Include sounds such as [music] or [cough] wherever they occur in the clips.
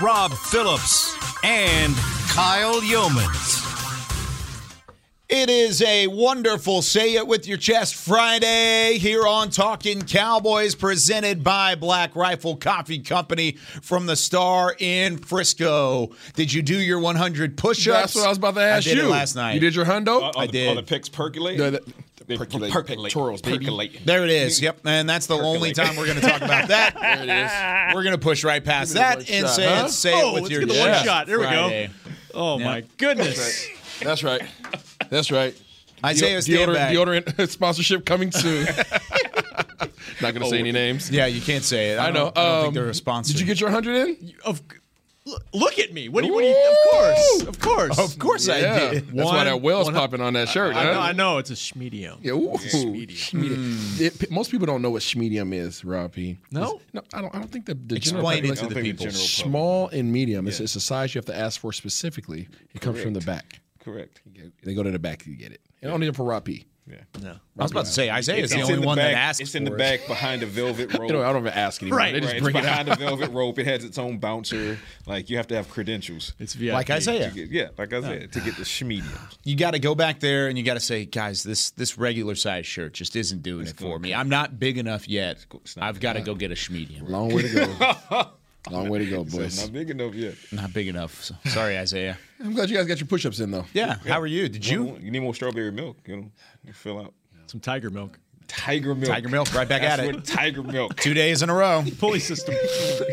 Rob Phillips, and Kyle Yeomans. It is a wonderful Say It With Your Chest Friday here on Talking Cowboys, presented by Black Rifle Coffee Company from the Star in Frisco. Did you do your 100 push ups? That's what I was about to ask I did you. it last night. You did your hundo? I did. All the picks percolate. Percolate, percolate, percolate. [laughs] There it is. [laughs] Yep. And that's the only time we're going to talk about that. [laughs] there it is. We're going to push right past Give me the that and shot, say, huh? it, say Oh, it with your get the one shot. There we go. Friday. Oh my goodness. That's right. That's right. Isaiah deodorant, Stanback. deodorant sponsorship coming soon. Not going to say any names. Yeah, you can't say it. I, I know. Don't, I don't think Um, they're a sponsor. Did you get your 100 in? Of look- look at me. What do you? What do you? Of course. Of course. Of course I did. That's why that whale's one- popping on that shirt. I huh? know. I know. It's a schmedium. Yeah, ooh, Schmedium. Schmedium. Hmm. It- most people don't know what schmedium is, Rob P. No? no, I don't. I don't think the, the Explain general it to the think the people. Small and medium. It's, it's a size you have to ask for specifically. It comes from the back. Correct. They go to the back to get it. And only for Rob P. No. I was about to say, Isaiah is It's the in only one back, that asked It's for in the it. back behind the velvet rope. You know, I don't even ask anymore. Right, They just Right, it's it behind out. the velvet rope. It has its own bouncer. Like you have to have credentials. It's VIP. Like Isaiah. Get, yeah, like I said, to get the schmediums. you got to go back there and you got to say, guys, this this regular size shirt just isn't doing it for me. I'm not big enough yet. it's not I've got to go get a schmedium. Long way to go. [laughs] Long way to go, So boys. not big enough yet. Not big enough. So, sorry, Isaiah. I'm glad you guys got your push-ups in, though. Yeah. How are you? Did you? You need more strawberry milk. You know, you fill out Some tiger milk. tiger milk. Tiger milk, right back That's at it. what tiger milk. Two days in a row, Pulley system.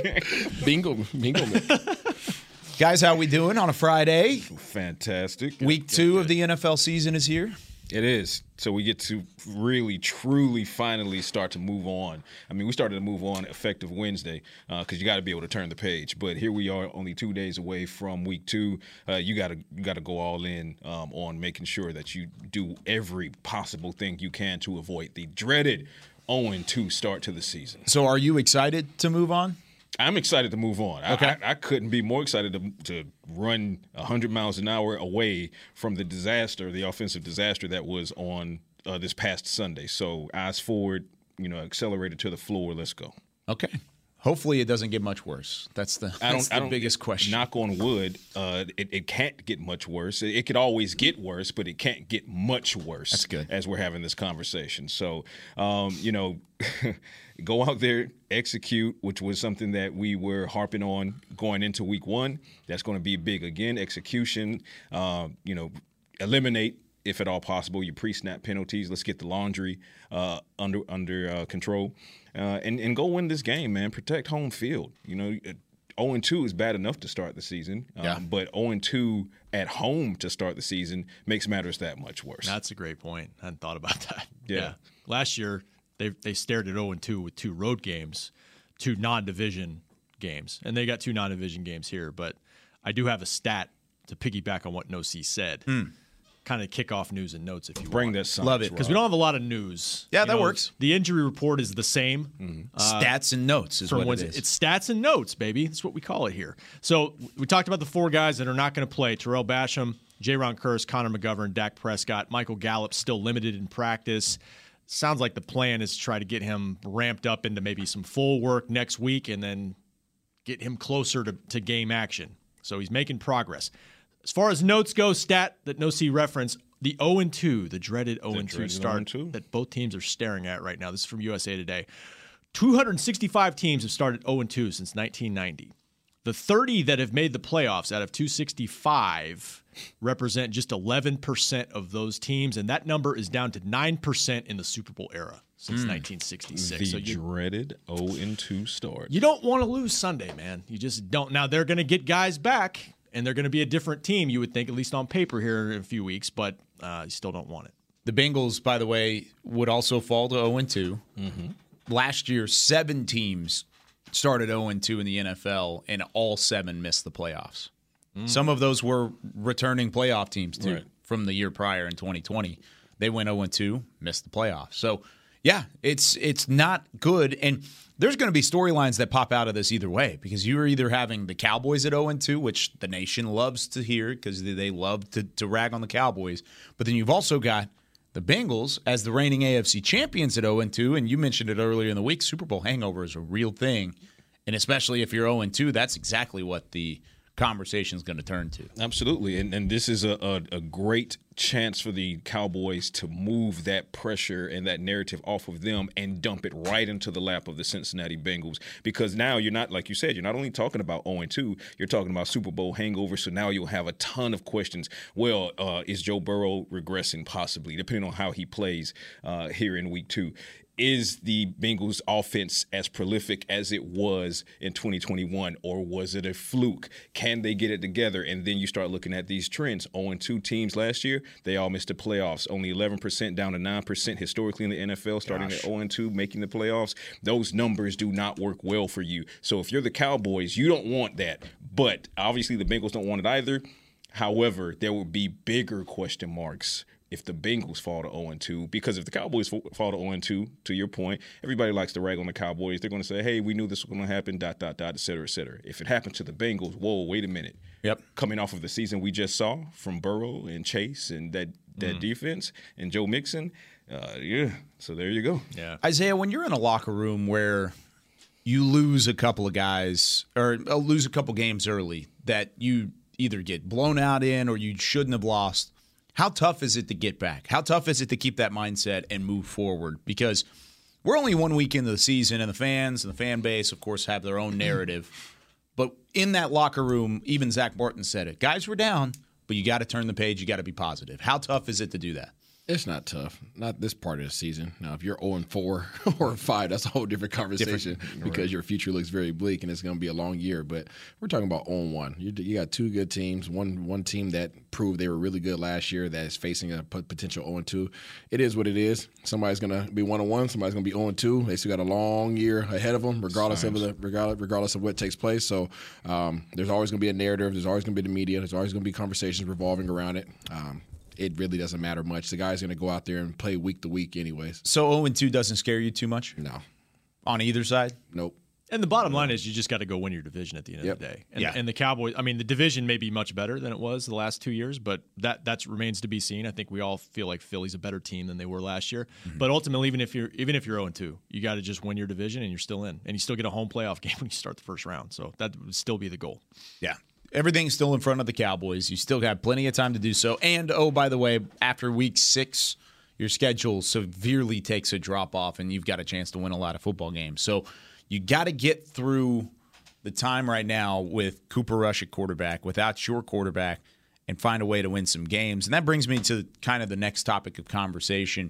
[laughs] Bingo, bingo. milk. [laughs] guys. How we doing on a Friday? Fantastic. Week two of the NFL season is here. It is. So we get to really, truly, finally start to move on. I mean, we started to move on effective Wednesday because you got to be able to turn the page. But here we are, only two days away from week two. Uh, you got to you got to go all in um, on making sure that you do every possible thing you can to avoid the dreaded 0-2 start to the season. So, are you excited to move on? I'm excited to move on. I- I, I couldn't be more excited to, to run 100 miles an hour away from the disaster, the offensive disaster that was on uh, this past Sunday. So, eyes forward, you know, accelerated to the floor. Let's go. Okay. Hopefully, it doesn't get much worse. That's the, I don't. that's I the biggest question. Knock on wood. Uh, it, it can't get much worse. It, it could always get worse, but it can't get much worse. That's good. As we're having this conversation, so um, you know, [laughs] go out there, execute, which was something that we were harping on going into week one. That's going to be big again. Execution. Uh, you know, eliminate if at all possible, your pre-snap penalties. Let's get the laundry uh, under under uh, control, uh, and and go win this game, man. Protect home field. You know, zero and two is bad enough to start the season, um, Yeah. but zero and two at home to start the season makes matters that much worse. That's a great point. I hadn't thought about [laughs] that. Yeah. Last year they they stared at 0 and 2 with two road games, two non-division games, and they got two non-division games here. But I do have a stat to piggyback on what No C said. Kind of kick off news and notes if you Bring want. that science, Love it. because we don't have a lot of news. Yeah, You that works. The injury report is the same mm-hmm. uh, Stats and notes is what it Wednesday. is. It's stats and notes, baby. That's what we call it here. So we talked about the four guys that are not going to play: Tarell Basham, Jayron Kearse, Connor McGovern, Dak Prescott, Michael Gallup still limited in practice. Sounds like the plan is to try to get him ramped up into maybe some full work next week, and then get him closer to, to game action. So he's making progress. As far as notes go, stat that no C reference the 0 and 2, the dreaded 0 and 2 start 0-2. that both teams are staring at right now. This is from USA Today. 265 teams have started 0 and 2 since 1990. The 30 that have made the playoffs out of 265 represent just 11% of those teams, and that number is down to 9% in the Super Bowl era since hmm. 1966. The so you, dreaded 0 and 2 start. you don't want to lose Sunday, man. You just don't. Now they're going to get guys back, and they're going to be a different team. You would think, at least on paper, here in a few weeks, but uh, you still don't want it. The Bengals, by the way, would also fall to 0 2. Last year, seven teams started 0 2 in the NFL, and all seven missed the playoffs. Some of those were returning playoff teams too Right. from the year prior in 2020. They went 0 2, missed the playoffs. So, yeah, it's it's not good. And there's going to be storylines that pop out of this either way because you're either having the Cowboys at 0 2, which the nation loves to hear because they love to, to rag on the Cowboys. But then you've also got the Bengals as the reigning AFC champions at 0 2. And you mentioned it earlier in the week Super Bowl hangover is a real thing. And especially if you're 0 2, that's exactly what the conversation is going to turn to. Absolutely, and and this is a, a a great chance for the Cowboys to move that pressure and that narrative off of them and dump it right into the lap of the Cincinnati Bengals. Because now you're not like you said, you're not only talking about 0 2, you're talking about Super Bowl hangover. So now you'll have a ton of questions. Well, uh, is Joe Burrow regressing? Possibly, depending on how he plays uh, here in Week Two is the Bengals offense as prolific as it was in 2021 or was it a fluke? Can they get it together? And then you start looking at these trends. 0 2 teams last year, they all missed the playoffs. Only 11% down to 9% historically in the NFL, starting at 0 2, making the playoffs. Those numbers do not work well for you. So if you're the Cowboys, you don't want that. But obviously, the Bengals don't want it either. However, there will be bigger question marks if the Bengals fall to 0 2. Because if the Cowboys fall to 0 2, to your point, everybody likes to rag on the Cowboys. They're going to say, hey, we knew this was going to happen, dot, dot, dot, et cetera, et cetera. If it happens to the Bengals, whoa, wait a minute. Yep. Coming off of the season we just saw from Burrow and Chase and that, that defense and Joe Mixon, uh, yeah. So there you go. Yeah. Isaiah, when you're in a locker room where you lose a couple of guys or uh, lose a couple games early that you either get blown out in or you shouldn't have lost, how tough is it to get back? How tough is it to keep that mindset and move forward? Because we're only one week into the season, and the fans and the fan base, of course, have their own mm-hmm. narrative. But in that locker room, even Zach Martin said it guys were down, but you got to turn the page. You got to be positive. How tough is it to do that? It's not tough. Not this part of the season. Now, if you're 0 4 [laughs] or 5, that's a whole different conversation because your future looks very bleak and it's going to be a long year. But we're talking about 0 1. You, you got two good teams. One one team that proved they were really good last year that is facing a potential 0 2. It is what it is. Somebody's going to be 1 1. Somebody's going to be 0 2. They still got a long year ahead of them, regardless of the regardless, regardless of what takes place. So um, there's always going to be a narrative. There's always going to be the media. There's always going to be conversations revolving around it. Um, it really doesn't matter much. The guy's going to go out there and play week to week, anyways. So 0 2 doesn't scare you too much No, on either side? nope. And the bottom line is you just got to go win your division at the end Yep. of the day. And, Yeah. and the Cowboys, I mean, the division may be much better than it was the last two years, but that that remains to be seen. I think we all feel like Philly's a better team than they were last year. Mm-hmm. But ultimately, even if you're even if you're 0 2, you got to just win your division and you're still in, and you still get a home playoff [laughs] game when you start the first round. So that would still be the goal. Yeah. Everything's still in front of the Cowboys. You still got plenty of time to do so. And oh, by the way, after week six, your schedule severely takes a drop off and you've got a chance to win a lot of football games. So you got to get through the time right now with Cooper Rush at quarterback, without your quarterback, and find a way to win some games. And that brings me to kind of the next topic of conversation.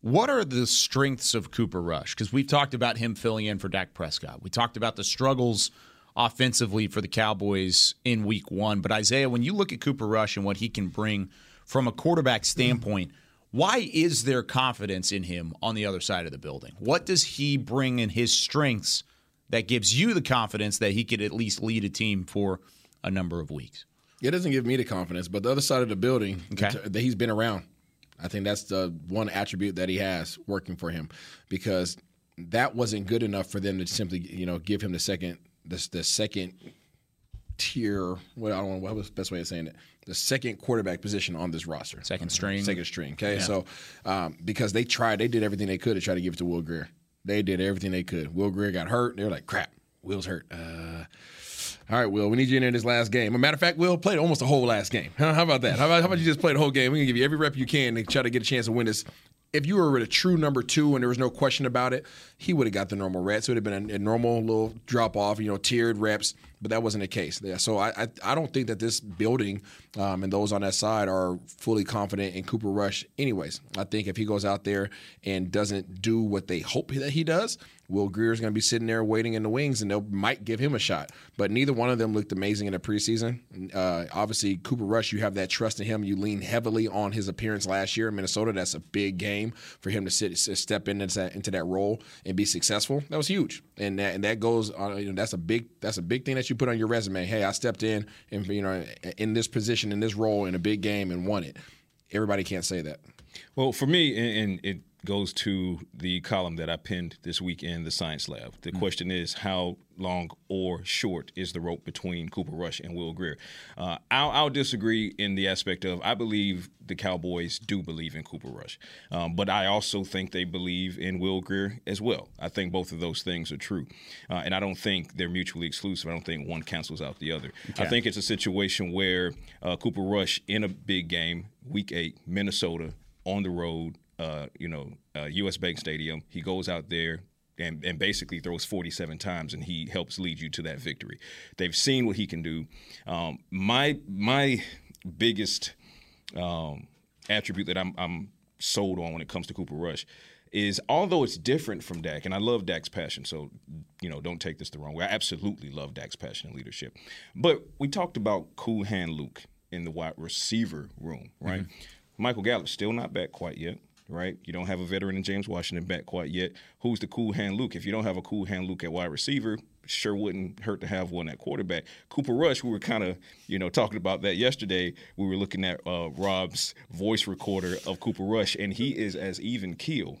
What are the strengths of Cooper Rush? Because we've talked about him filling in for Dak Prescott. We talked about the struggles offensively for the Cowboys in week one. But Isaiah, when you look at Cooper Rush and what he can bring from a quarterback standpoint, why is there confidence in him on the other side of the building? What does he bring in his strengths that gives you the confidence that he could at least lead a team for a number of weeks? It doesn't give me the confidence, but the other side of the building, Okay. that he's been around. I think that's the one attribute that he has working for him because that wasn't good enough for them to simply, you know, give him the second, the, the second tier. Well, I don't know what was the best way of saying it. The second quarterback position on this roster, Second string. second string. Okay, so um, because they tried, they did everything they could to try to give it to Will Grier. They did everything they could. Will Grier got hurt. They were like, "Crap, Will's hurt." Uh, all right, Will, we need you in there this last game. As a matter of fact, Will played almost the whole last game. Huh? How about that? How about, how about you just play the whole game? We're going to give you every rep you can to try to get a chance to win this. If you were at a true number two and there was no question about it, he would have got the normal reps. It would have been a, a normal little drop off, you know, tiered reps. but that wasn't the case. So I I, I don't think that this building um, and those on that side are fully confident in Cooper Rush. Anyways, I think if he goes out there and doesn't do what they hope that he does, Will Grier's going to be sitting there waiting in the wings, and they might give him a shot. But neither one of them looked amazing in the preseason. Uh, obviously, Cooper Rush, you have that trust in him. You lean heavily on his appearance last year in Minnesota. That's a big game for him to sit, step into that, into that role and be successful. That was huge, and that, and that goes. On, you know, that's a big that's a big thing that you put on your resume. Hey, I stepped in and you know in this position in this role in a big game and won it. Everybody can't say that. Well, for me, and it goes to the column that I pinned this week in the science lab. The mm-hmm. question is how long or short is the rope between Cooper Rush and Will Grier? Uh, I'll, I'll, disagree in the aspect of I believe the Cowboys do believe in Cooper Rush, um, but I also think they believe in Will Grier as well. I think both of those things are true, uh, and I don't think they're mutually exclusive. I don't think one cancels out the other. Okay. I think it's a situation where uh, Cooper Rush in a big game, Week Eight, Minnesota on the road uh, you know, uh, U.S. Bank Stadium. He goes out there and, and basically throws 47 times, and he helps lead you to that victory. They've seen what he can do. Um, my my biggest um, attribute that I'm, I'm sold on when it comes to Cooper Rush is although it's different from Dak, and I love Dak's passion, so you know, don't take this the wrong way. I absolutely love Dak's passion and leadership. But we talked about Cool Hand Luke in the wide receiver room, right? Mm-hmm. Michael Gallup still not back quite yet right? You don't have a veteran in James Washington back quite yet. Who's the cool hand Luke? If you don't have a cool hand Luke at wide receiver, sure wouldn't hurt to have one at quarterback. Cooper Rush, we were kind of, you know, talking about that yesterday. We were looking at uh, Rob's voice recorder of Cooper Rush, and he is as even keel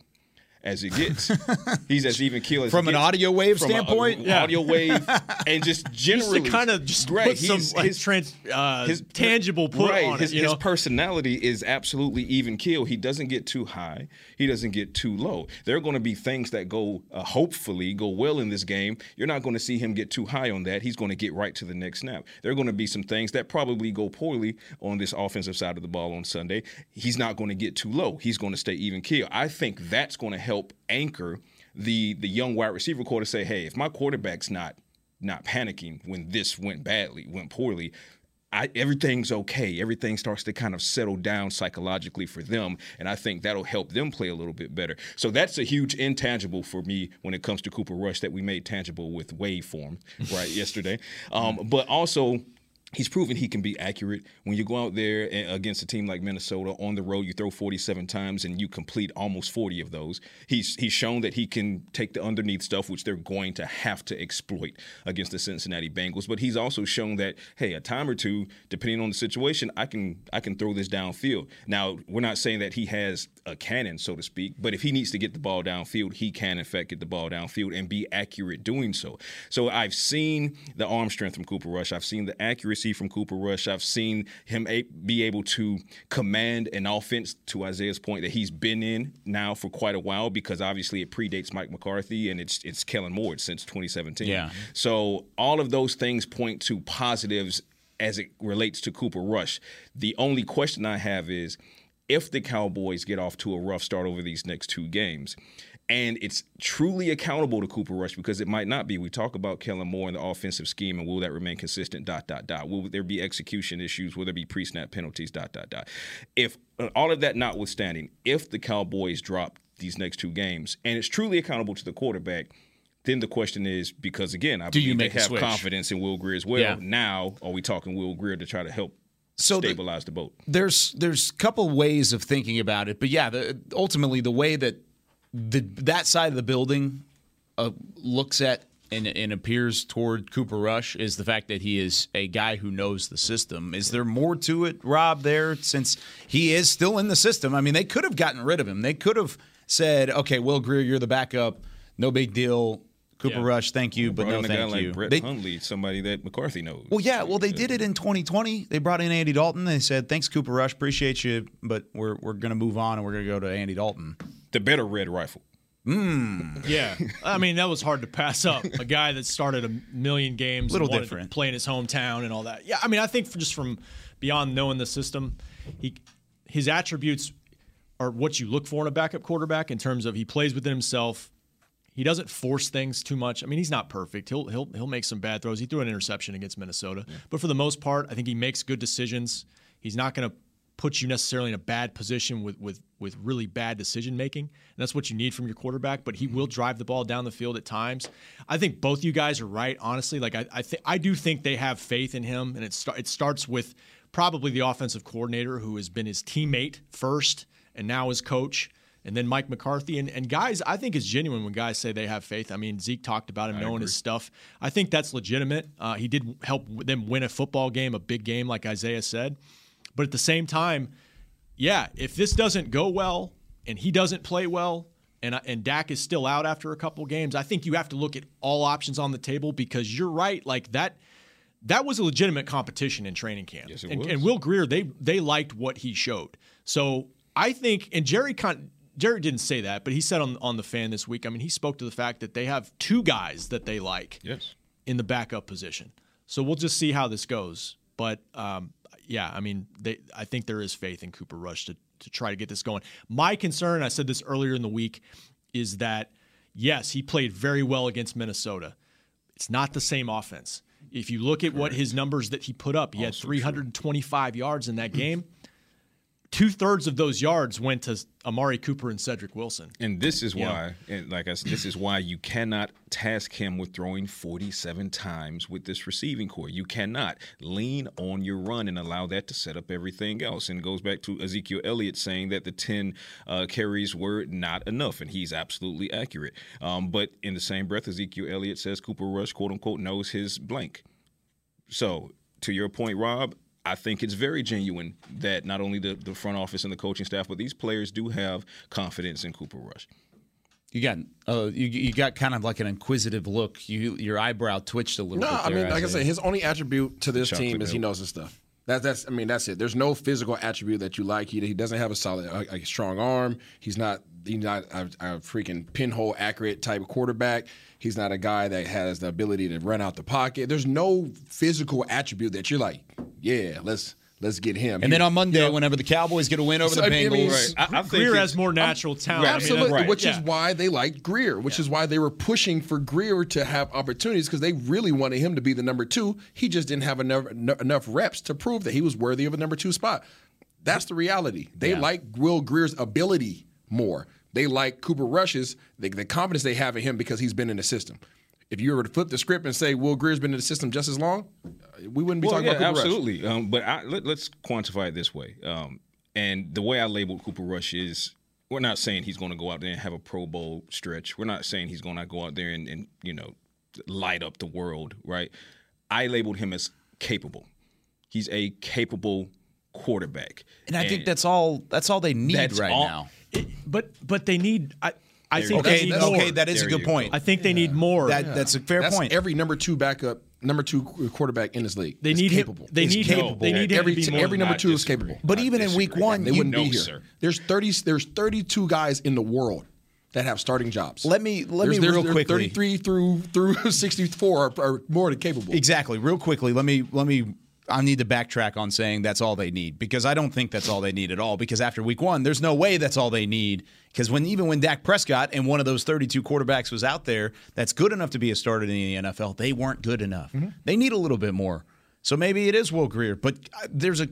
as it gets. [laughs] He's as even keel as from an audio wave from standpoint. A, a, yeah. Audio wave, [laughs] and just generally just kind of just right. put some like, his, trans, uh, his tangible put right. on his, it. his know? personality is absolutely even keel. He doesn't get too high. He doesn't get too low. There are going to be things that go uh, hopefully go well in this game. You're not going to see him get too high on that. He's going to get right to the next snap. There are going to be some things that probably go poorly on this offensive side of the ball on Sunday. He's not going to get too low. He's going to stay even keel. I think that's going to help anchor the the young wide receiver corps to say, hey, if my quarterback's not not panicking when this went badly, went poorly, I, everything's okay. Everything starts to kind of settle down psychologically for them, and I think that'll help them play a little bit better. So that's a huge intangible for me when it comes to Cooper Rush that we made tangible with waveform right [laughs] yesterday. Um, but also He's proven he can be accurate. When you go out there against a team like Minnesota on the road, you throw 47 times and you complete almost 40 of those. He's he's shown that he can take the underneath stuff, which they're going to have to exploit against the Cincinnati Bengals. But he's also shown that hey, a time or two, depending on the situation, I can I can throw this downfield. Now we're not saying that he has a cannon, so to speak, but if he needs to get the ball downfield, he can in fact get the ball downfield and be accurate doing so. So I've seen the arm strength from Cooper Rush. I've seen the accuracy see from Cooper Rush. I've seen him a- be able to command an offense to Isaiah's point that he's been in now for quite a while because obviously it predates Mike McCarthy and it's it's Kellen Moore since 2017. Yeah. So all of those things point to positives as it relates to Cooper Rush. The only question I have is if the Cowboys get off to a rough start over these next two games, and it's truly accountable to Cooper Rush because it might not be. We talk about Kellen Moore and the offensive scheme, and will that remain consistent? Dot dot dot. Will there be execution issues? Will there be pre-snap penalties? Dot dot dot. If uh, all of that notwithstanding, if the Cowboys drop these next two games, and it's truly accountable to the quarterback, then the question is because again, I Do believe they have switch? confidence in Will Grier as well. Yeah. Now, are we talking Will Grier to try to help so stabilize the, the boat? There's there's a couple ways of thinking about it, but yeah, the, ultimately the way that the that side of the building uh, looks at and, and, appears toward Cooper Rush is the fact that he is a guy who knows the system. Is there more to it, Rob? There, since he is still in the system. I mean, they could have gotten rid of him. They could have said, "Okay, Will Grier, you're the backup. No big deal. Cooper yeah. Rush, thank you, but no thank guy you." Like Brett they, Hundley, somebody that McCarthy knows. Well, yeah. Well, they did it in 2020. They brought in Andy Dalton. They said, "Thanks, Cooper Rush. Appreciate you, but we're we're going to move on and we're going to go to Andy Dalton." The better red rifle. Mm. Yeah, I mean that was hard to pass up. A guy that started a million games, little different, play in his hometown and all that. Yeah, I mean I think just from beyond knowing the system, he his attributes are what you look for in a backup quarterback in terms of he plays within himself. He doesn't force things too much. I mean, he's not perfect. He'll he'll he'll make some bad throws. He threw an interception against Minnesota, yeah. but for the most part, I think he makes good decisions. He's not going to put you necessarily in a bad position with with with really bad decision making. And that's what you need from your quarterback. But he will drive the ball down the field at times. I think both you guys are right. Honestly, like I I, th- I do think they have faith in him, and it start, it starts with probably the offensive coordinator who has been his teammate first and now his coach and then Mike McCarthy. And, and guys, I think it's genuine when guys say they have faith. I mean, Zeke talked about him I knowing agree. his stuff. I think that's legitimate. Uh, he did help them win a football game, a big game, like Isaiah said. But at the same time, yeah, if this doesn't go well and he doesn't play well, and, and Dak is still out after a couple games, I think you have to look at all options on the table because you're right. Like that, that was a legitimate competition in training camp. Yes, and, and, Will Grier, they they liked what he showed. So I think, and Jerry Con- Jerry didn't say that, but he said on on the fan this week. I mean, he spoke to the fact that they have two guys that they like yes. in the backup position. So we'll just see how this goes. But um, yeah, I mean, they, I think there is faith in Cooper Rush to to try to get this going. My concern, I said this earlier in the week, is that yes, he played very well against Minnesota. It's not the same offense. If you look at what his numbers that he put up, he had 325 true. yards in that [clears throat] game two thirds of those yards went to Amari Cooper and Cedric Wilson. And this is why, and like I said, this is why you cannot task him with throwing 47 times with this receiving corps. You cannot lean on your run and allow that to set up everything else. And goes back to Ezekiel Elliott saying that the 10 uh, carries were not enough, and he's absolutely accurate. Um, but in the same breath, Ezekiel Elliott says Cooper Rush, quote unquote, knows his blank. So to your point, Rob, I think it's very genuine that not only the, the front office and the coaching staff, but these players do have confidence in Cooper Rush. You got uh, you, you got kind of like an inquisitive look. You your eyebrow twitched a little. No, bit I mean, like I said, his only attribute to this team is he knows his stuff. That's that's I mean that's it. There's no physical attribute that you like. He, he doesn't have a solid a, a strong arm. He's not he's not a, a, freaking pinhole accurate type of quarterback. He's not a guy that has the ability to run out the pocket. There's no physical attribute that you're like, yeah, let's let's get him. And then on Monday, you know, whenever the Cowboys get a win over so, the Bengals, I mean, right. I, I Grier has more natural talent. Absolutely, I mean, right. which yeah. is why they liked Grier, which yeah. is why they were pushing for Grier to have opportunities because they really wanted him to be the number two. He just didn't have enough enough reps to prove that he was worthy of a number two spot. That's the reality. They yeah. like Will Grier's ability more. They like Cooper Rush's the, the confidence they have in him because he's been in the system if you were to flip the script and say Will Grier's been in the system just as long, we wouldn't be well, talking yeah, about Cooper absolutely. Um, but I, let, us quantify it this way. Um, and the way I labeled Cooper Rush is we're not saying he's going to go out there and have a Pro Bowl stretch. We're not saying he's going to go out there and, and you know light up the world, right? I labeled him as capable. He's a capable quarterback, and I and think that's all. That's all they need right all, now. It, but but they need. I, I think okay, okay, that is there a good point. Go. I think they yeah. need more. That, yeah. That's a fair that's point. Every number two backup, number two quarterback in this league, they need capable. Him, they need capable. Him, they need every him every number two is capable. But even in week one, they wouldn't be here. Sir. There's thirty. There's thirty two guys in the world that have starting jobs. Let me let there's, me real quickly. Thirty three through through [laughs] sixty four are, are more than capable. Exactly. Real quickly, let me let me I need to backtrack on saying that's all they need because I don't think that's all they need at all. Because after week one, there's no way that's all they need. Because when even when Dak Prescott and one of those 32 quarterbacks was out there, that's good enough to be a starter in the NFL. They weren't good enough. Mm-hmm. They need a little bit more. So maybe it is Will Grier, but uh, there's a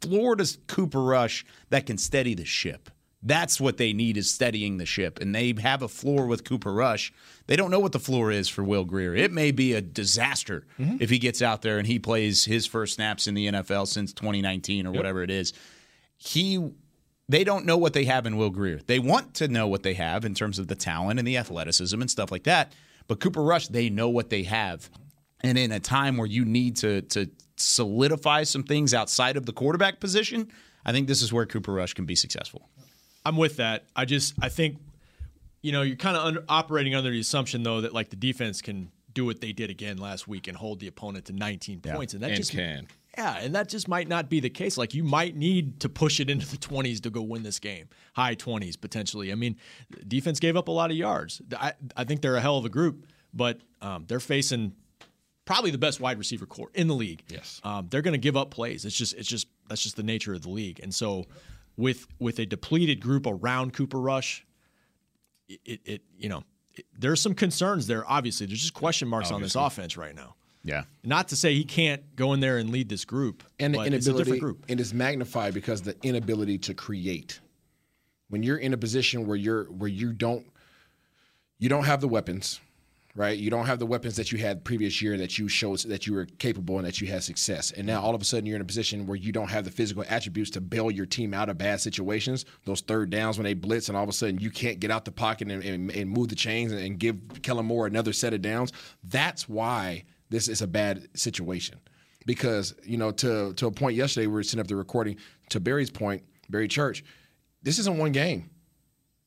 Florida Cooper Rush that can steady the ship. That's what they need is steadying the ship. And they have a floor with Cooper Rush. They don't know what the floor is for Will Grier. It may be a disaster mm-hmm. if he gets out there and he plays his first snaps in the NFL since 2019 or yep. whatever it is. He they don't know what they have in Will Grier. They want to know what they have in terms of the talent and the athleticism and stuff like that. But Cooper Rush, they know what they have. And in a time where you need to to solidify some things outside of the quarterback position, I think this is where Cooper Rush can be successful. I'm with that. I just I think you know you're kind of under, operating under the assumption though that like the defense can do what they did again last week and hold the opponent to 19 yeah. points, and that and just can. Yeah, and that just might not be the case. Like you might need to push it into the 20s to go win this game, high 20s potentially. I mean, defense gave up a lot of yards. I, I think they're a hell of a group, but um, they're facing probably the best wide receiver corps in the league. Yes, um, they're going to give up plays. It's just it's just that's just the nature of the league, and so with with a depleted group around Cooper Rush, it, it you know there's some concerns there. Obviously, there's just question marks Obviously. on this offense right now. Yeah. Not to say he can't go in there and lead this group, and the but it's a inability different group. and it's magnified because the inability to create when you're in a position where you're where you don't you don't have the weapons right? You don't have the weapons that you had previous year that you showed that you were capable and that you had success. And now mm-hmm. all of a sudden you're in a position where you don't have the physical attributes to bail your team out of bad situations. Those third downs when they blitz and all of a sudden you can't get out the pocket and, and, and move the chains and, and give Kellen Moore another set of downs. That's why this is a bad situation. Because you know to to a point yesterday we were sitting up the recording to Barry's point Barry Church this isn't one game.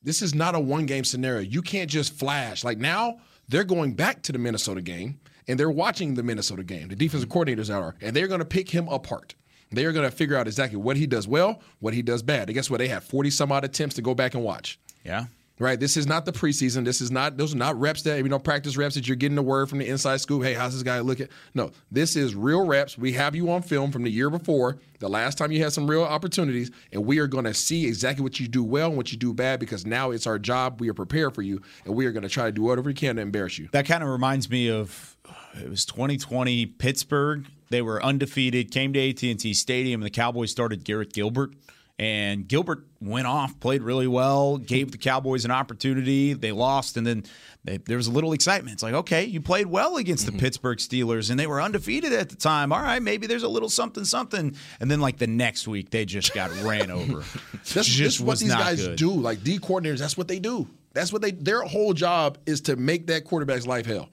This is not a one game scenario. You can't just flash. Like now they're going back to the Minnesota game and they're watching the Minnesota game. The defensive coordinators are and they're going to pick him apart. They are going to figure out exactly what he does well what he does bad. And guess what? They have 40 some odd attempts to go back and watch. Yeah. Right. This is not the preseason. This is not those are not reps that you know practice reps that you're getting the word from the inside scoop. Hey, how's this guy looking? No, this is real reps. We have you on film from the year before, the last time you had some real opportunities, and we are going to see exactly what you do well and what you do bad because now it's our job. We are prepared for you, and we are going to try to do whatever we can to embarrass you. That kind of reminds me of it was 2020 Pittsburgh. They were undefeated, came to AT&T Stadium, and the Cowboys started Garrett Gilbert. And Gilbert went off, played really well, gave the Cowboys an opportunity. They lost, and then they, there was a little excitement. It's like, okay, you played well against the mm-hmm. Pittsburgh Steelers, and they were undefeated at the time. All right, maybe there's a little something, something. And then, like the next week, they just got ran over. [laughs] That's, just what these guys good. do. Like D coordinators, that's what they do. That's what they. Their whole job is to make that quarterback's life hell.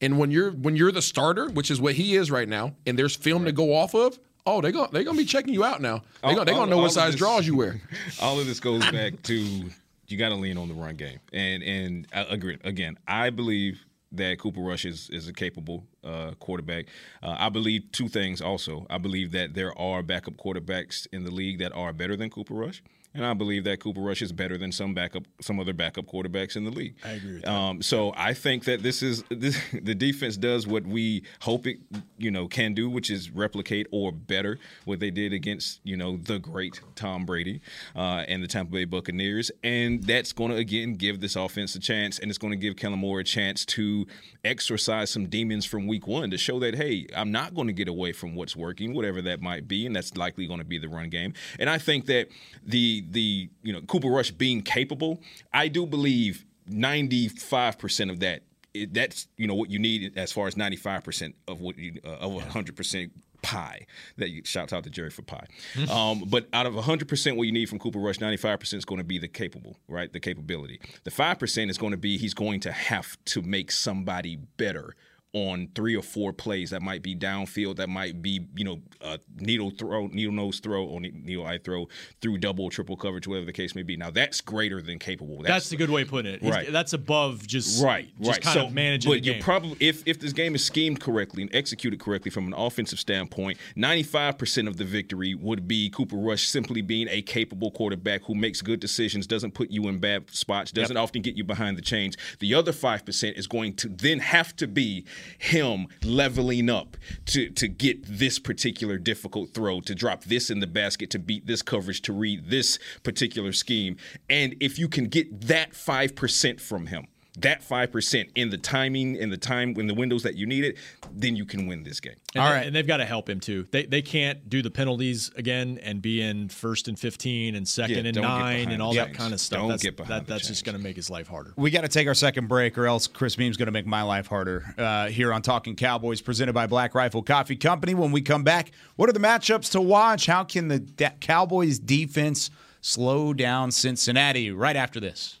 And when you're when you're the starter, which is what he is right now, and there's film to go off of, oh, they go they're gonna be checking you out now. They're All- gonna, they all- gonna know what size this- draws you wear. [laughs] all of this goes back to you got to lean on the run game, and and I agree again. I believe that Cooper Rush is is a capable uh, quarterback. Uh, I believe two things. Also, I believe that there are backup quarterbacks in the league that are better than Cooper Rush. And I believe that Cooper Rush is better than some backup, some other backup quarterbacks in the league. I agree. Um, so I think that this is [laughs] this, the defense does what we hope it, you know, can do, which is replicate or better what they did against, you know, the great Tom Brady uh, and the Tampa Bay Buccaneers, and that's going to again give this offense a chance, and it's going to give Kellen Moore a chance to exorcise some demons from Week One to show that hey, I'm not going to get away from what's working, whatever that might be, and that's likely going to be the run game. And I think that the the you know Cooper Rush being capable, I do believe 95 percent of that that's you know what you need as far as 95% of what you uh, of 100% pie that you shout out to Jerry for pie. um, but out of 100% what you need from Cooper Rush 95% is going to be the capable, right? The capability. The 5% is going to be he's going to have to make somebody better on three or four plays that might be downfield, that might be you know uh, needle throw, needle nose throw, or needle eye throw through double triple coverage, whatever the case may be. Now that's greater than capable. That's the good way of putting it. He's- Right. That's above just Right, just right. kind so, of managing but you probably if if this game is schemed correctly and executed correctly from an offensive standpoint, ninety five percent of the victory would be Cooper Rush simply being a capable quarterback who makes good decisions, doesn't put you in bad spots, doesn't often get you behind the chains. The other five percent is going to then have to be him leveling up to to get this particular difficult throw, to drop this in the basket, to beat this coverage, to read this particular scheme. And if you can get that five percent from him that 5% in the timing in the time in the windows that you need it then you can win this game And All they- right. and they've got to help him too. They they can't do the penalties again and be in first and fifteen and second Yeah, and nine and all that chains. kind of stuff. Don't that's, get behind that, the that's just going to make his life harder. We got to take our second break, or else Chris Beam's going to make my life harder. Uh, here on Talking Cowboys, presented by Black Rifle Coffee Company. When we come back, what are the matchups to watch? How can the da- Cowboys defense slow down Cincinnati? Right after this.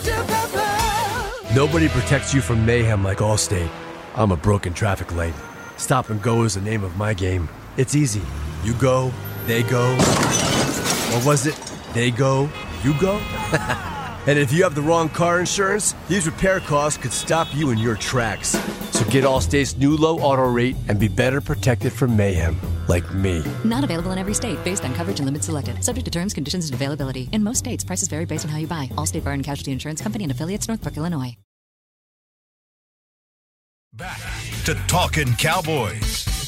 Nobody protects you from mayhem like Allstate. I'm a broken traffic light. Stop and go is the name of my game. It's easy. You go, they go. What was it they go, you go? [laughs] and if you have the wrong car insurance, these repair costs could stop you in your tracks. So get Allstate's new low auto rate and be better protected from mayhem, like me. Not available in every state based on coverage and limits selected. Subject to terms, conditions, and availability. In most states, prices vary based on how you buy. Allstate Bar and Casualty Insurance Company and affiliates, Northbrook, Illinois. Back to Talking Cowboys.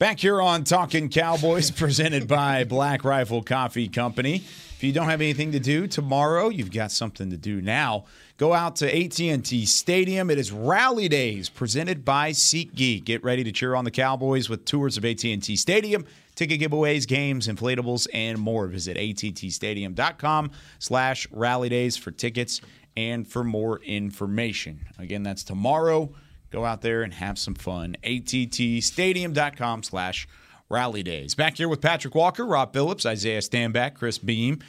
Back here on Talking Cowboys, [laughs] presented by Black Rifle Coffee Company. If you don't have anything to do tomorrow, you've got something to do now. Go out to AT&T Stadium. It is Rally Days, presented by SeatGeek. Get ready to cheer on the Cowboys with tours of AT&T Stadium, ticket giveaways, games, inflatables, and more. Visit attstadium.com slash rally days for tickets and for more information. Again, that's tomorrow. Go out there and have some fun. attstadium.com slash rally days. Back here with Patrick Walker, Rob Phillips, Isaiah Stanback, Chris Beam.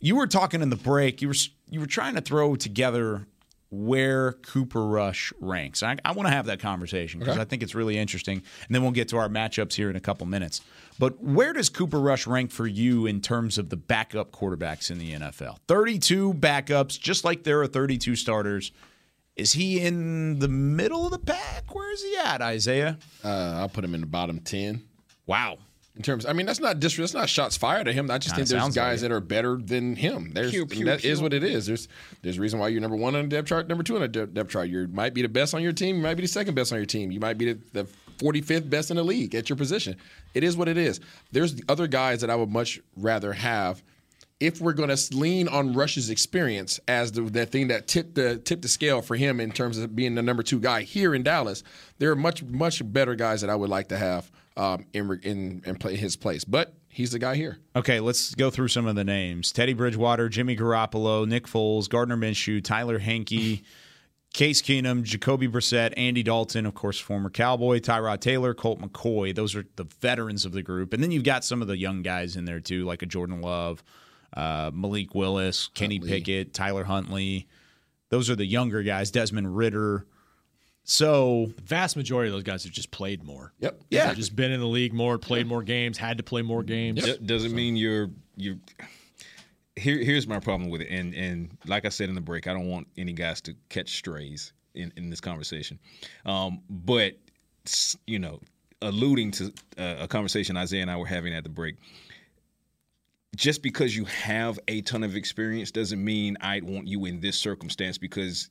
You were talking in the break. You were you were trying to throw together where Cooper Rush ranks. I, I want to have that conversation because Okay. I think it's really interesting. And then we'll get to our matchups here in a couple minutes. But where does Cooper Rush rank for you in terms of the backup quarterbacks in the NFL? 32 backups, just like there are 32 starters. Is he in the middle of the pack? Where is he at, Isaiah? Uh, I'll put him in the bottom ten. Wow. In terms, I mean, that's not dis- that's not shots fired at him. I just Kinda think there's sounds like guys that are better than him. There's Pew, pew, that is pew. what it is. There's there's a reason why you're number one on the depth chart, number two on the de- depth chart. You might be the best on your team. You might be the second best on your team. You might be the, the 45th best in the league at your position. It is what it is. There's other guys that I would much rather have. If we're going to lean on Rush's experience as the, the thing that tipped the tipped the scale for him in terms of being the number two guy here in Dallas, there are much much better guys that I would like to have um, in in play his place. But he's the guy here. Okay, let's go through some of the names: Teddy Bridgewater, Jimmy Garoppolo, Nick Foles, Gardner Minshew, Tyler Heinicke, [laughs] Case Keenum, Jacoby Brissett, Andy Dalton, of course, former Cowboy, Tyrod Taylor, Colt McCoy. Those are the veterans of the group, and then you've got some of the young guys in there too, like a Jordan Love, uh, Malik Willis, Kenny Huntley. Pickett, Tyler Huntley. Those are the younger guys. Desmond Ridder. So The vast majority of those guys have just played more. Yep. Yeah. They've just been in the league more, played more games, had to play more games. Do- doesn't mean you're you. Here, here's my problem with it, and and like I said in the break, I don't want any guys to catch strays in in this conversation, um, but you know, alluding to uh, a conversation Isaiah and I were having at the break. Just because you have a ton of experience doesn't mean I'd want you in this circumstance because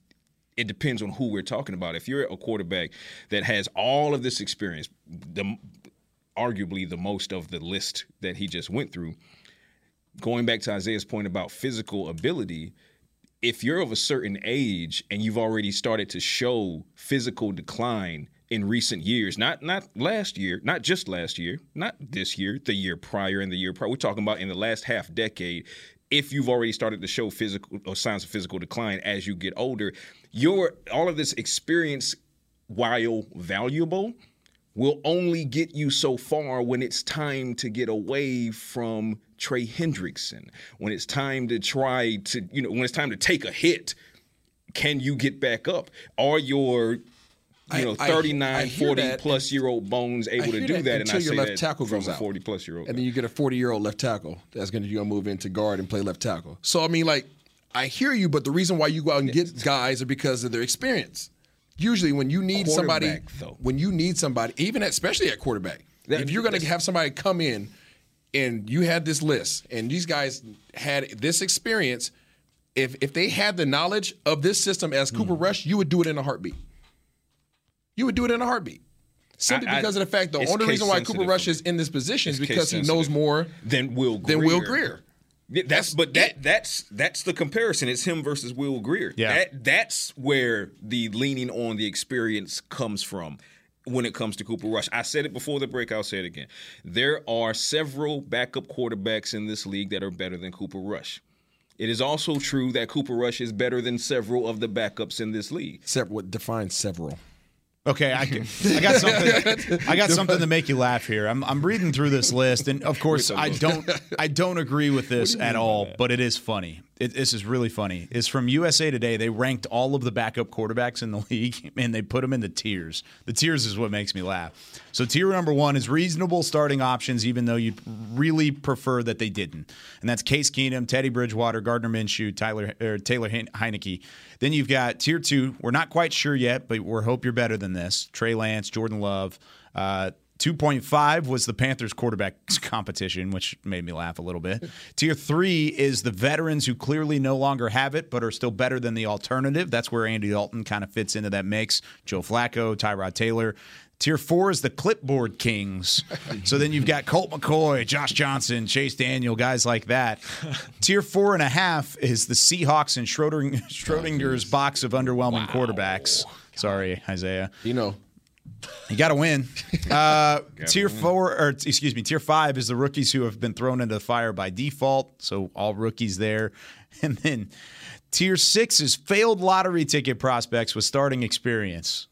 it depends on who we're talking about. If you're a quarterback that has all of this experience, the arguably the most of the list that he just went through, going back to Isaiah's point about physical ability, if you're of a certain age and you've already started to show physical decline in recent years, not not last year, not just last year, not this year, the year prior and the year prior, we're talking about in the last half decade. If you've already started to show physical or signs of physical decline as you get older, your all of this experience, while valuable, will only get you so far when it's time to get away from Trey Hendrickson. When it's time to try to, you know, when it's time to take a hit, can you get back up? Are your you I- know, I- I 39, hear 40 that. plus year old bones able to do that that. And I your say left that tackle from a 40 plus year old. and then you get a 40 year old left tackle that's going to move into guard and play left tackle. So I mean, like, I hear you, but the reason why you go out and get guys are because of their experience. Usually, when you need somebody, though. when you need somebody, even at, especially at quarterback, That- if you're going to have somebody come in and you had this list and these guys had this experience, if if they had the knowledge of this system as Cooper Hmm. Rush, you would do it in a heartbeat. You would do it in a heartbeat. Simply I- I- because of the fact the only reason why Cooper Rush is in this position is because he knows more than Will Grier. than Will Grier. Yeah, that's but that that's that's the comparison. It's him versus Will Grier. Yeah. That that's where the leaning on the experience comes from when it comes to Cooper Rush. I said it before the break, I'll say it again. There are several backup quarterbacks in this league that are better than Cooper Rush. It is also true that Cooper Rush is better than several of the backups in this league. Except what defines several. Okay, I, can, I got something. I got something to make you laugh here. I'm, I'm reading through this list, and of course, I don't I don't agree with this at all. But it is funny. It, this is really funny. It's from USA Today. They ranked all of the backup quarterbacks in the [laughs] league, and they put them in the tiers. The tiers is what makes me laugh. So tier number one is reasonable starting options, even though you'd really prefer that they didn't, and that's Case Keenum, Teddy Bridgewater, Gardner Minshew, Tyler or Taylor Hein- Heinicke. Then you've got tier two. We're not quite sure yet, but we hope you're better than this. Trey Lance, Jordan Love. Uh, 2.5 was the Panthers quarterback [laughs] competition, which made me laugh a little bit. Tier three is the veterans who clearly no longer have it, but are still better than the alternative. That's where Andy Dalton kind of fits into that mix. Joe Flacco, Tyrod Taylor. Tier four is the clipboard kings. So then you've got Colt McCoy, Josh Johnson, Chase Daniel, guys like that. Tier four and a half is the Seahawks and Schroeder, [laughs] Schrodinger's box of underwhelming quarterbacks. Sorry, Isaiah. You know, you got to win. [laughs] Uh, tier four, or excuse me, tier five is the rookies who have been thrown into the fire by default. So all rookies there. [laughs] And then tier six is failed lottery ticket prospects with starting experience.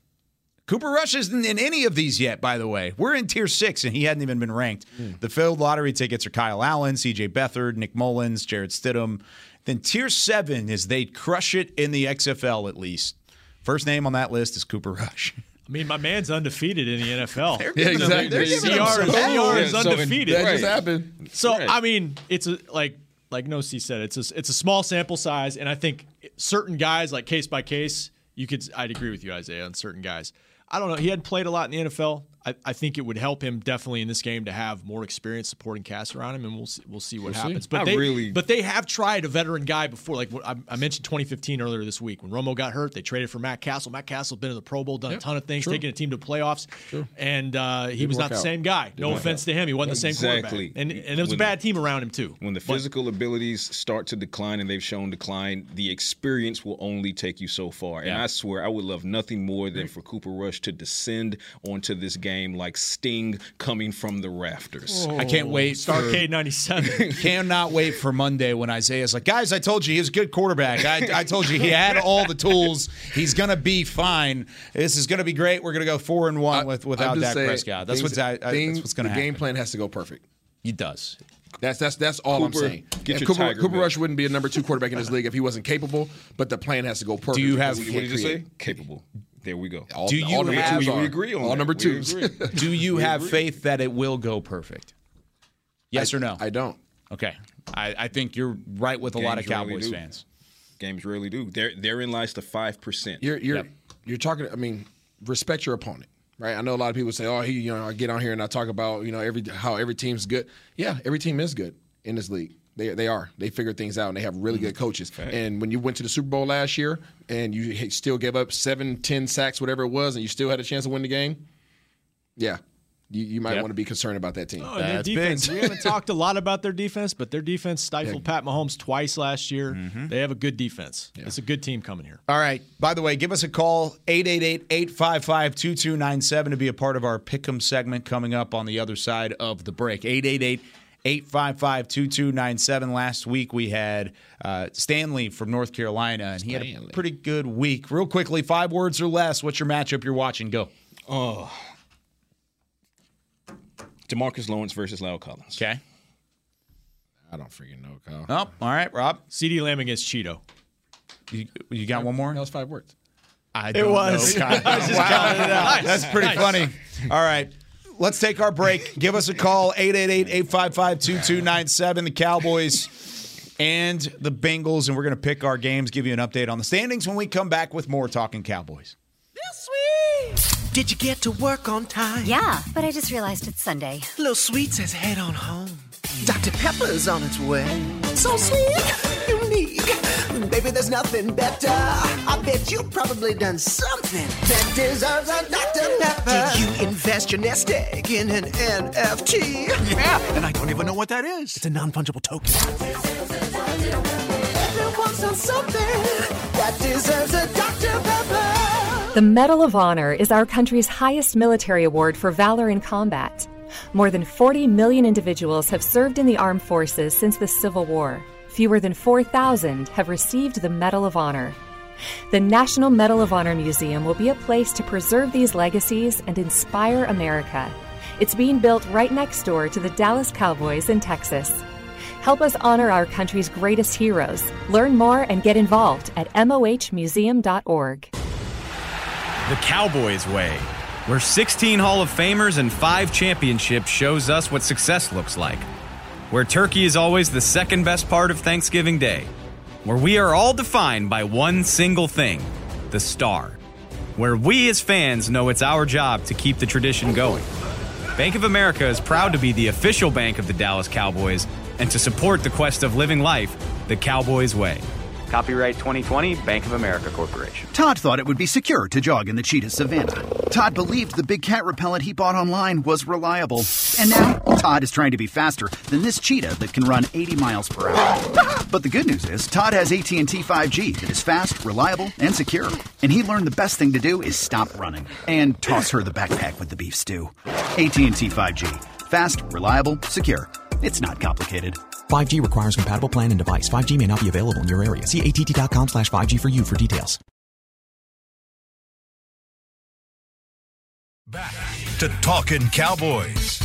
Cooper Rush isn't in any of these yet, by the way. We're in tier six, and he hadn't even been ranked. Hmm. The failed lottery tickets are Kyle Allen, CJ Beathard, Nick Mullens, Jarrett Stidham. Then tier seven is they crush it in the XFL at least. First name on that list is Cooper Rush. I mean, my man's undefeated in the NFL. They're giving him- they're giving CR, some CR is Yeah, so undefeated. that just happened. So Right. I mean, it's a like like No C said, it's a it's a small sample size, and I think certain guys like case by case, you could I'd agree with you, Isaiah, on certain guys. I don't know. He hadn't played a lot in the NFL. I, I think it would help him definitely in this game to have more experience supporting cast around him, and we'll see, we'll see what We'll see. happens. But I they really- but they have tried a veteran guy before. Like I, I mentioned, 2015 earlier this week when Romo got hurt, they traded for Matt Cassel. Matt Cassel's been in the Pro Bowl, done a ton of things, true. taking a team to playoffs, and uh, he Didn't was not the out. same guy. Didn't no offense out. to him, he wasn't the same Exactly. quarterback, and and it was a When- bad team around him too. When the But- physical abilities start to decline, and they've shown decline, the experience will only take you so far. And Yeah. I swear, I would love nothing more than for Cooper Rush to descend onto this game like Sting coming from the rafters. I can't wait. Oh, for- Starrcade 97. [laughs] Cannot wait for Monday when Isaiah's like, guys, I told you he was a good quarterback. I, I told you he had all the tools. He's gonna be fine. This is gonna be great. We're gonna go four and one with without I'm Dak saying, Prescott. That's things- what's I, I, things- that's what's gonna the happen. game plan has to go perfect. He does. That's that's that's all I'm saying. get your Cooper, Tiger Cooper Rush wouldn't be a number two quarterback in this league if he wasn't capable. But the plan has to go perfect. Do you have- What did you say? Capable. There we go. All, Do you all number have- twos we are. agree on all that. number We twos. [laughs] Do you We have agree. faith that it will go perfect? Yes or no? I don't. okay. I, I think you're right with a lot of Games really Cowboys fans. Games really do. There, therein lies the five percent. You're you're Yep. you're talking. I mean, respect your opponent, right? I know a lot of people say, "Oh, he," you know, I get on here and I talk about you know every how every team's good. Yeah, every team is good in this league. They they are. They figure things out and they have really good coaches. And when you went to the Super Bowl last year and you still gave up seven, ten sacks, whatever it was, and you still had a chance to win the game, yeah, you, you might Yep. want to be concerned about that team. Oh, and their That's big. defense. We haven't [laughs] talked a lot about their defense, but their defense stifled Pat Mahomes twice last year. Mm-hmm. They have a good defense. It's a good team coming here. All right. By the way, give us a call 888-855-2297 to be a part of our pick'em segment coming up on the other side of the break. 888-855-2297. Last week we had uh, Stanley from North Carolina, and he had a pretty good week. Real quickly, five words or less. What's your matchup you're watching? Go. Oh. Demarcus Lawrence versus La'el Collins. Okay. I don't freaking know, Kyle. Oh, all right, Rob. CeeDee Lamb against Cheeto. You, you got one more? That was five words. I It don't was. know, Kyle. [laughs] I was just Wow. counting it out. That's pretty Nice. funny. All right. Let's take our break. Give us a call 888-855-2297 the Cowboys and the Bengals and we're going to pick our games, give you an update on the standings when we come back with more talking Cowboys. Lil Sweet! Did you get to work on time? Yeah, but I just realized it's Sunday. Little Sweet says head on home. Dr. Pepper's on its way. So sweet, unique. unique. Baby, there's nothing better. I bet you probably done something that deserves a Dr. Pepper. Did you invest your nest egg in an NFT? Yeah, and I don't even know what that is. It's a non fungible token. Everyone's done something that deserves a Dr. Pepper. The Medal of Honor is our country's highest military award for valor in combat. More than 40 million individuals have served in the armed forces since the Civil War. Fewer than 4,000 have received the Medal of Honor. The National Medal of Honor Museum will be a place to preserve these legacies and inspire America. It's being built right next door to the Dallas Cowboys in Texas. Help us honor our country's greatest heroes. Learn more and get involved at mohmuseum.org. The Cowboys Way, where 16 Hall of Famers and 5 championships shows us what success looks like. Where turkey is always the second best part of Thanksgiving Day. Where we are all defined by one single thing the star. Where we as fans know it's our job to keep the tradition going. Bank of America is proud to be the official bank of the Dallas Cowboys and to support the quest of living life the Cowboys Way. Copyright 2020, Bank of America Corporation. Todd thought it would be secure to jog in the cheetah savannah. Todd believed the big cat repellent he bought online was reliable. And now, Todd is trying to be faster than this cheetah that can run 80 miles per hour. [laughs] But the good news is, Todd has AT&T 5G that is fast, reliable, and secure. And he learned the best thing to do is stop running and toss her the backpack with the beef stew. AT&T 5G. Fast, reliable, secure. It's not complicated. 5G requires compatible plan and device. 5G may not be available in your area. See att.com slash 5G for you for details. Back to Talking Cowboys.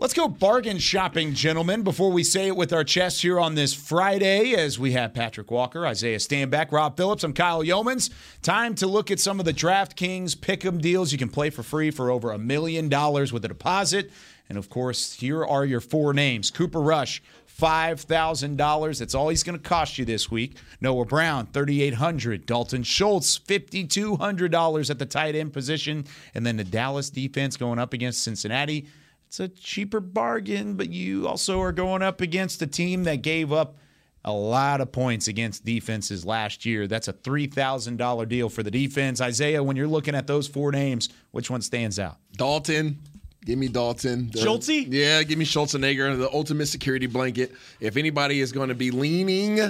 Let's go bargain shopping, gentlemen, before we say it with our chests here on this Friday as we have Patrick Walker, Isaiah Stanback, Rob Phillips. I'm Kyle Yeomans. Time to look at some of the DraftKings pick'em deals. You can play for free for over a million dollars with a deposit. And of course, here are your four names Cooper Rush, $5,000. That's all he's going to cost you this week. Noah Brown, $3,800. Dalton Schultz, $5,200 at the tight end position. And then the Dallas defense going up against Cincinnati. It's a cheaper bargain, but you also are going up against a team that gave up a lot of points against defenses last year. That's a $3,000 deal for the defense. Isaiah, when you're looking at those four names, which one stands out? Dalton. Give me Dalton. The- Schultze? Yeah, give me Schultzenegger, the ultimate security blanket. If anybody is going to be leaning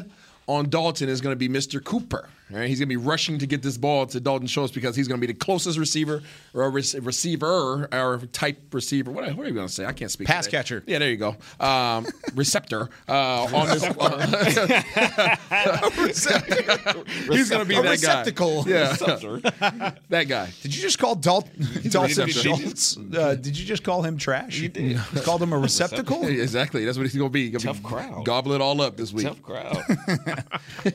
on Dalton, is going to be Mr. Cooper. Right? He's going to be rushing to get this ball to Dalton Schultz because he's going to be the closest receiver or a receiver or type receiver. What, what are you going to say? I can't speak. Pass today. catcher. Yeah, there you go. Um, [laughs] receptor uh, on this. [laughs] [laughs] he's going to be A that guy. receptacle. Yeah, that guy. Did you just call Dal- Dalton. Schultz? Uh, did you just call him trash? You did. You called him a receptacle? exactly. That's what he's going to be. He's gonna Tough be crowd. Gobble it all up this week. Tough crowd.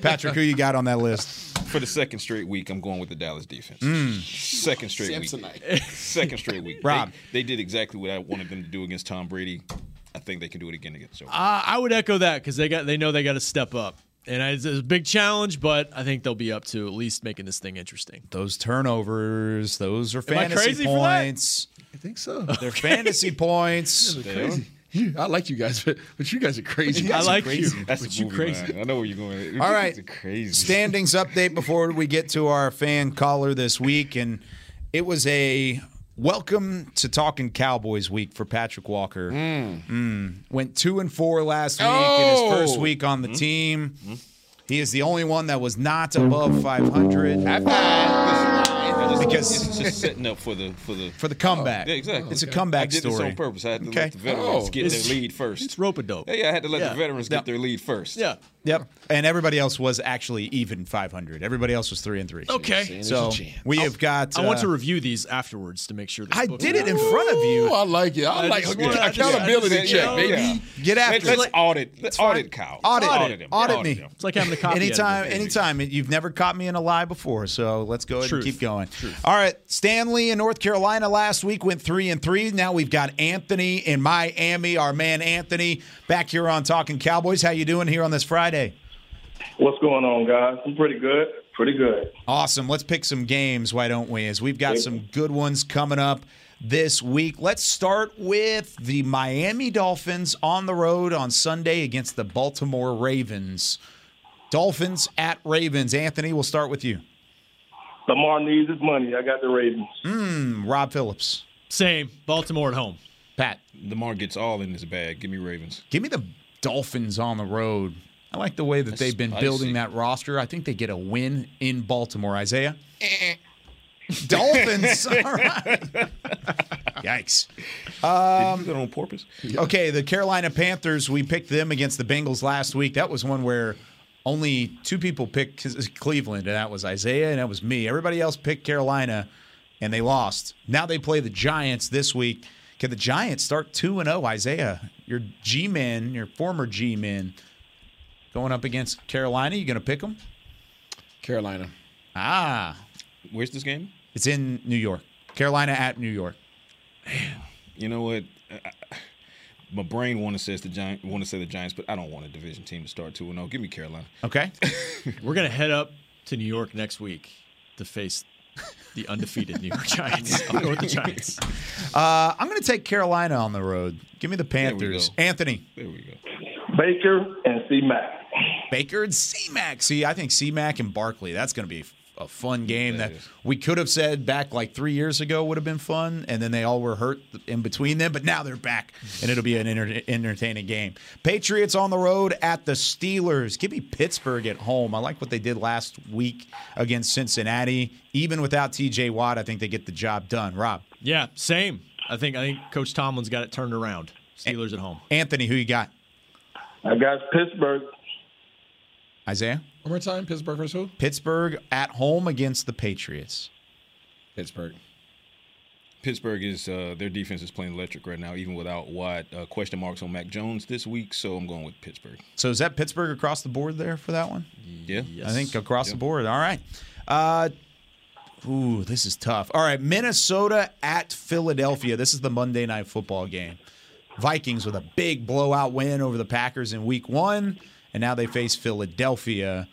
Patrick, who you got on that list? For the second straight week, I'm going with the Dallas defense. Mm. Second straight Samsonite. week. [laughs] Second straight week. Rob. They, they did exactly what I wanted them to do against Tom Brady. I think they can do it again against Joe. Uh, I would echo that because they got they know they got to step up, and it's, it's a big challenge, but I think they'll be up to at least making this thing interesting. Those turnovers, those are Am I fantasy crazy for that? points. I think so. They're fantasy [laughs] points. crazy. You- I like you guys, [laughs] but, but you guys are crazy. I like you, That's but you movie, crazy. man. I know where you're going. All right. It's crazy. Standings update before we get to our fan caller this week. And it was a welcome to Talking Cowboys week for Patrick Walker. Mm. Went two and four last week in his Oh. first week on the hmm? team. Hmm? He is the only one that was not above 500. Because oh. it's just setting up for the for the for the comeback. Oh, yeah, exactly. It's a comeback I did story. this on purpose. I had to Okay. let the veterans Oh. get their lead first. It's rope a dope. Yeah, yeah, I had to let Yeah. the veterans get their lead first. Yeah. Yep. And everybody else was actually even 500. Everybody else was three and three. Okay. So we have got. I want to uh, review these afterwards to make sure. I did it in front of you. Ooh, I like it. I, I like just wanna- I just- accountability just- check, baby. yeah. Get after Let's it. audit. Let's audit Kyle. Audit, audit him. audit Yeah, me. him. It's like having a copy. anytime, anytime. You've never caught me in a lie before, so let's go ahead Truth. and keep going. All right, Stanley in North Carolina last week went three and three. Now we've got Anthony in Miami. Our man Anthony back here on Talking Cowboys. How you doing here on this Friday? What's going on, guys? I'm pretty good. Pretty good. Awesome. Let's pick some games, why don't we? As we've got some good ones coming up this week. Let's start with the Miami Dolphins on the road on Sunday against the Baltimore Ravens. Dolphins at Ravens. Anthony, we'll start with you. Lamar needs his money. I got the Ravens. Mm, Rob Phillips. Same. Baltimore at home. Pat. Lamar gets all in his bag. Give me Ravens. Give me the Dolphins on the road. I like the way that That's they've been spicy. building that roster. I think they get a win in Baltimore. Isaiah? [laughs] Dolphins. [laughs] All right. Yikes. Um, Did you do that on purpose? Okay, the Carolina Panthers, we picked them against the Bengals last week. That was one where only two people picked Cleveland, and that was Isaiah and that was me. Everybody else picked Carolina, and they lost. Now they play the Giants this week. Can the Giants start 2 and 0? Isaiah, your G men, your former G men, going up against Carolina. You going to pick them? Carolina. Ah, Where's this game? it's in New York. Carolina at New York. You know what? I- I- My brain want to say the Giant, want to say the Giants, but I don't want a division team to start two and zero. Give me Carolina. Okay. [laughs] We're gonna head up to New York next week to face the undefeated New York Giants. [laughs] I'll go with the Giants. Uh, I'm going to take Carolina on the road. Give me the we Panthers. go. Anthony. There we go. Baker and C Mac. Baker and C-Mac. See, I think C-Mac and Barkley, that's going to be a fun game that, That is. we could have said back like three years ago would have been fun, and then they all were hurt in between them, but now they're back, and it'll be an enter- entertaining game. Patriots on the road at the Steelers. Give me Pittsburgh at home. I like what they did last week against Cincinnati. Even without TJ Watt, I think they get the job done. Rob. Yeah, same. I think I think Coach Tomlin's got it turned around. Steelers at home. Anthony, who you got? I got Pittsburgh. Isaiah? One more time. Pittsburgh versus who? Pittsburgh at home against the Patriots. Pittsburgh. Pittsburgh is uh, their defense is playing electric right now, even without Watt. Uh, question marks on Mac Jones this week, so I'm going with Pittsburgh. So is that Pittsburgh across the board there for that one? Yeah, I think across Yeah. the board. All right. Uh, ooh, this is tough. All right, Minnesota at Philadelphia. This is the Monday night football game. Vikings with a big blowout win over the Packers in Week One, and now they face Philadelphia.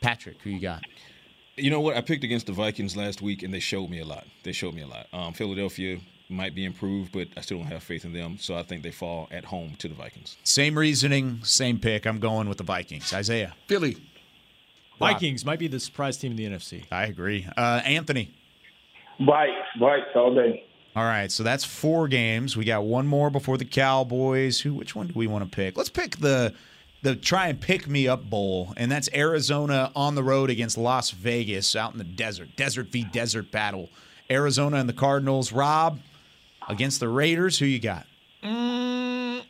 Patrick, who you got? You know what? I picked against the Vikings last week, and they showed me a lot. They showed me a lot. Um, Philadelphia might be improved, but I still don't have faith in them. So I think they fall at home to the Vikings. Same reasoning, same pick. I'm going with the Vikings. Isaiah. Philly. Vikings might be the surprise team in the NFC. I agree. Uh, Anthony. Bites. Bites all day. All right, so that's four games. We got one more before the Cowboys. Who? Which one do we want to pick? Let's pick the the try and pick me up bowl, and that's Arizona on the road against Las Vegas out in the desert, desert v desert battle. Arizona and the Cardinals. Rob against the Raiders. Who you got? Mm,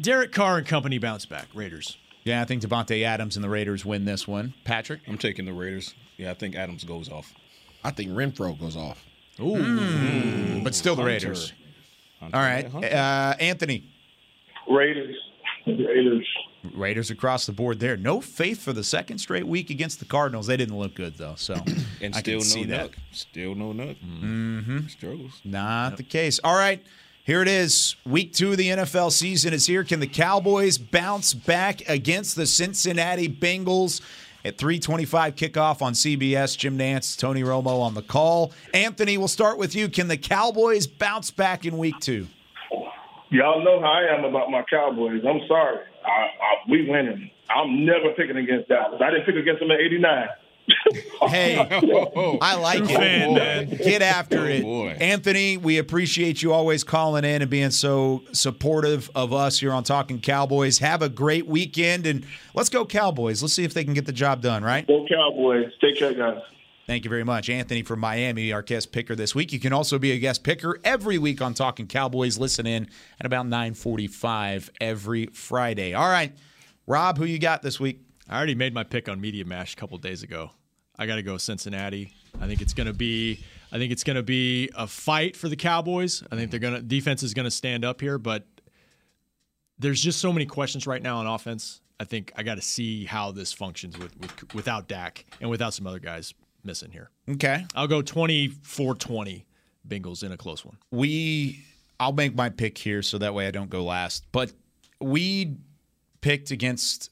Derek Carr and company bounce back. Raiders. Yeah, I think Davante Adams and the Raiders win this one. Patrick. I'm taking the Raiders. Yeah, I think Adams goes off. I think Renfrow goes off. Ooh, but still the Hunter. Raiders. Hunter. All right, uh, Anthony. Raiders. Raiders. Raiders across the board there. No faith for the second straight week against the Cardinals. They didn't look good though, so [clears throat] and I still can see no that. Nuk. Still no Nuk. Mm-hmm. Struggles. Not the case. All right. Here it is. Week two of the NFL season is here. Can the Cowboys bounce back against the Cincinnati Bengals? At 325 kickoff on CBS, Jim Nantz, Tony Romo on the call. Anthony, we'll start with you. Can the Cowboys bounce back in week two? Y'all know how I am about my Cowboys. I'm sorry. I, I, we winning. I'm never picking against Dallas. I didn't pick against them in '89. [laughs] Hey, I like True it. fan, man. Get after Oh, it. boy. Anthony, we appreciate you always calling in and being so supportive of us here on Talking Cowboys. Have a great weekend and let's go Cowboys. Let's see if they can get the job done, right? Go Cowboys. Take care, guys. Thank you very much. Anthony from Miami, our guest picker this week. You can also be a guest picker every week on Talking Cowboys. Listen in at about 945 every Friday. All right. Rob, who you got this week? I already made my pick on Media Mash a couple days ago. I got to go Cincinnati. I think it's going to be. I think it's going to be a fight for the Cowboys. I think they're going to defense is going to stand up here, but there's just so many questions right now on offense. I think I got to see how this functions with, with without Dak and without some other guys missing here. Okay. I'll go 24-20 Bengals in a close one. We I'll make my pick here so that way I don't go last. But we picked against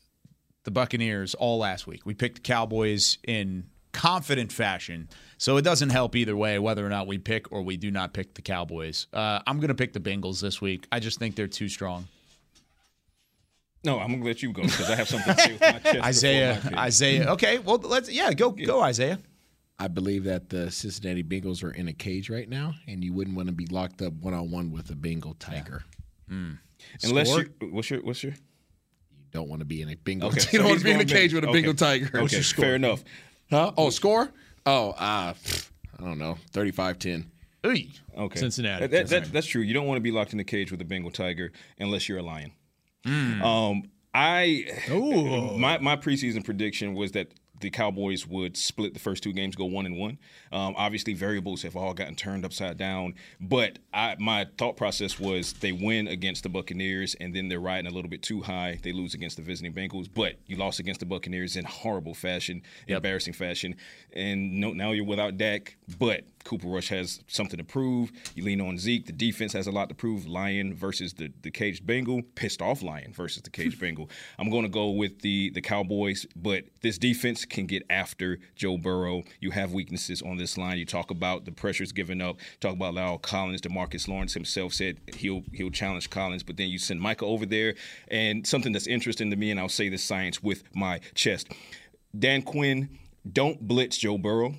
the Buccaneers all last week. We picked the Cowboys in confident fashion. So it doesn't help either way whether or not we pick or we do not pick the Cowboys. Uh, I'm going to pick the Bengals this week. I just think they're too strong. No, I'm gonna let you go because I have something to say with my [laughs] chest. Isaiah, my. Isaiah. Okay, well let's yeah go go Isaiah. I believe that the Cincinnati Bengals are in a cage right now, and you wouldn't want to be locked up one on one with a Bengal Tiger. Unless Score? you, what's your what's your You don't want to be in a Bengal. Okay, [laughs] you so don't want to be in a cage with a Bengal. Bengal Okay. Tiger. Okay, fair enough. Huh? Oh, score? Oh, uh, I don't know, 35-10. Okay, Cincinnati. That- that- that- that's true. You don't want to be locked in a cage with a Bengal tiger unless you're a lion. Hmm. Um, I my my preseason prediction was that the Cowboys would split the first two games, go one and one. Um, obviously, variables have all gotten turned upside down, but I, my thought process was they win against the Buccaneers, and then they're riding a little bit too high. They lose against the visiting Bengals, but you lost against the Buccaneers in horrible fashion, embarrassing fashion, and no, now you're without Dak. But Cooper Rush has something to prove. You lean on Zeke. The defense has a lot to prove. Lion versus the the caged Bengal. Pissed off Lion versus the caged [laughs] Bengal. I'm going to go with the the Cowboys, but this defense can get after Joe Burrow. You have weaknesses on this line. You talk about the pressures given up. Talk about La'el Collins. Demarcus Lawrence himself said he'll he'll challenge Collins, but then you send Micah over there, and something that's interesting to me, and I'll say this science with my chest. Dan Quinn, don't blitz Joe Burrow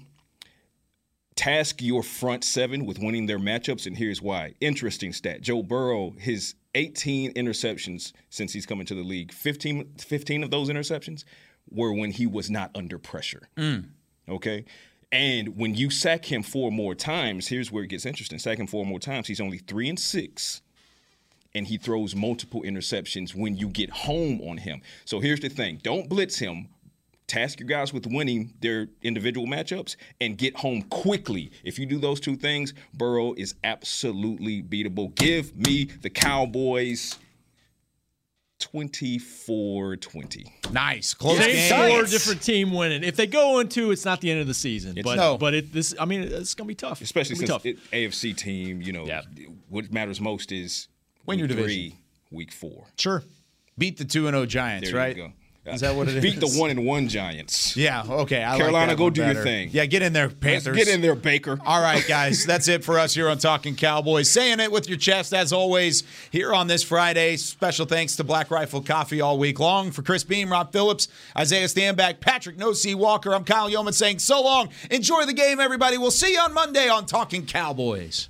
task your front seven with winning their matchups, and here's why. Interesting stat. Joe Burrow, his 18 interceptions since he's come into the league, 15, 15 of those interceptions were when he was not under pressure. Mm. Okay? And when you sack him four more times, here's where it gets interesting. Sack him four more times, he's only three and six. And he throws multiple interceptions when you get home on him. So here's the thing don't blitz him, task your guys with winning their individual matchups and get home quickly. If you do those two things, Burrow is absolutely beatable. Give me the Cowboys 24 20. Nice. Close Same game. four different team winning. If they go into, it's not the end of the season. It's- but No. but it this I mean it's gonna be tough. Especially It's gonna since be it, AFC team, you know, what matters most is Win your week division. three, week four. Sure. Beat the 2 and 0 Giants, There right? Is that what it is? [laughs] Beat the one and one Giants. Yeah, okay. I like Carolina, that go do your thing. Yeah, get in there, Panthers. Get in there, Baker. All right, guys, that's it for us here on Talking Cowboys. Saying it with your chest, as always, here on this Friday. Special thanks to Black Rifle Coffee all week long. For Chris Beam, Rob Phillips, Isaiah Stanback, Patrick No C Walker, I'm Kyle Yeoman saying so long. Enjoy the game, everybody. We'll see you on Monday on Talking Cowboys.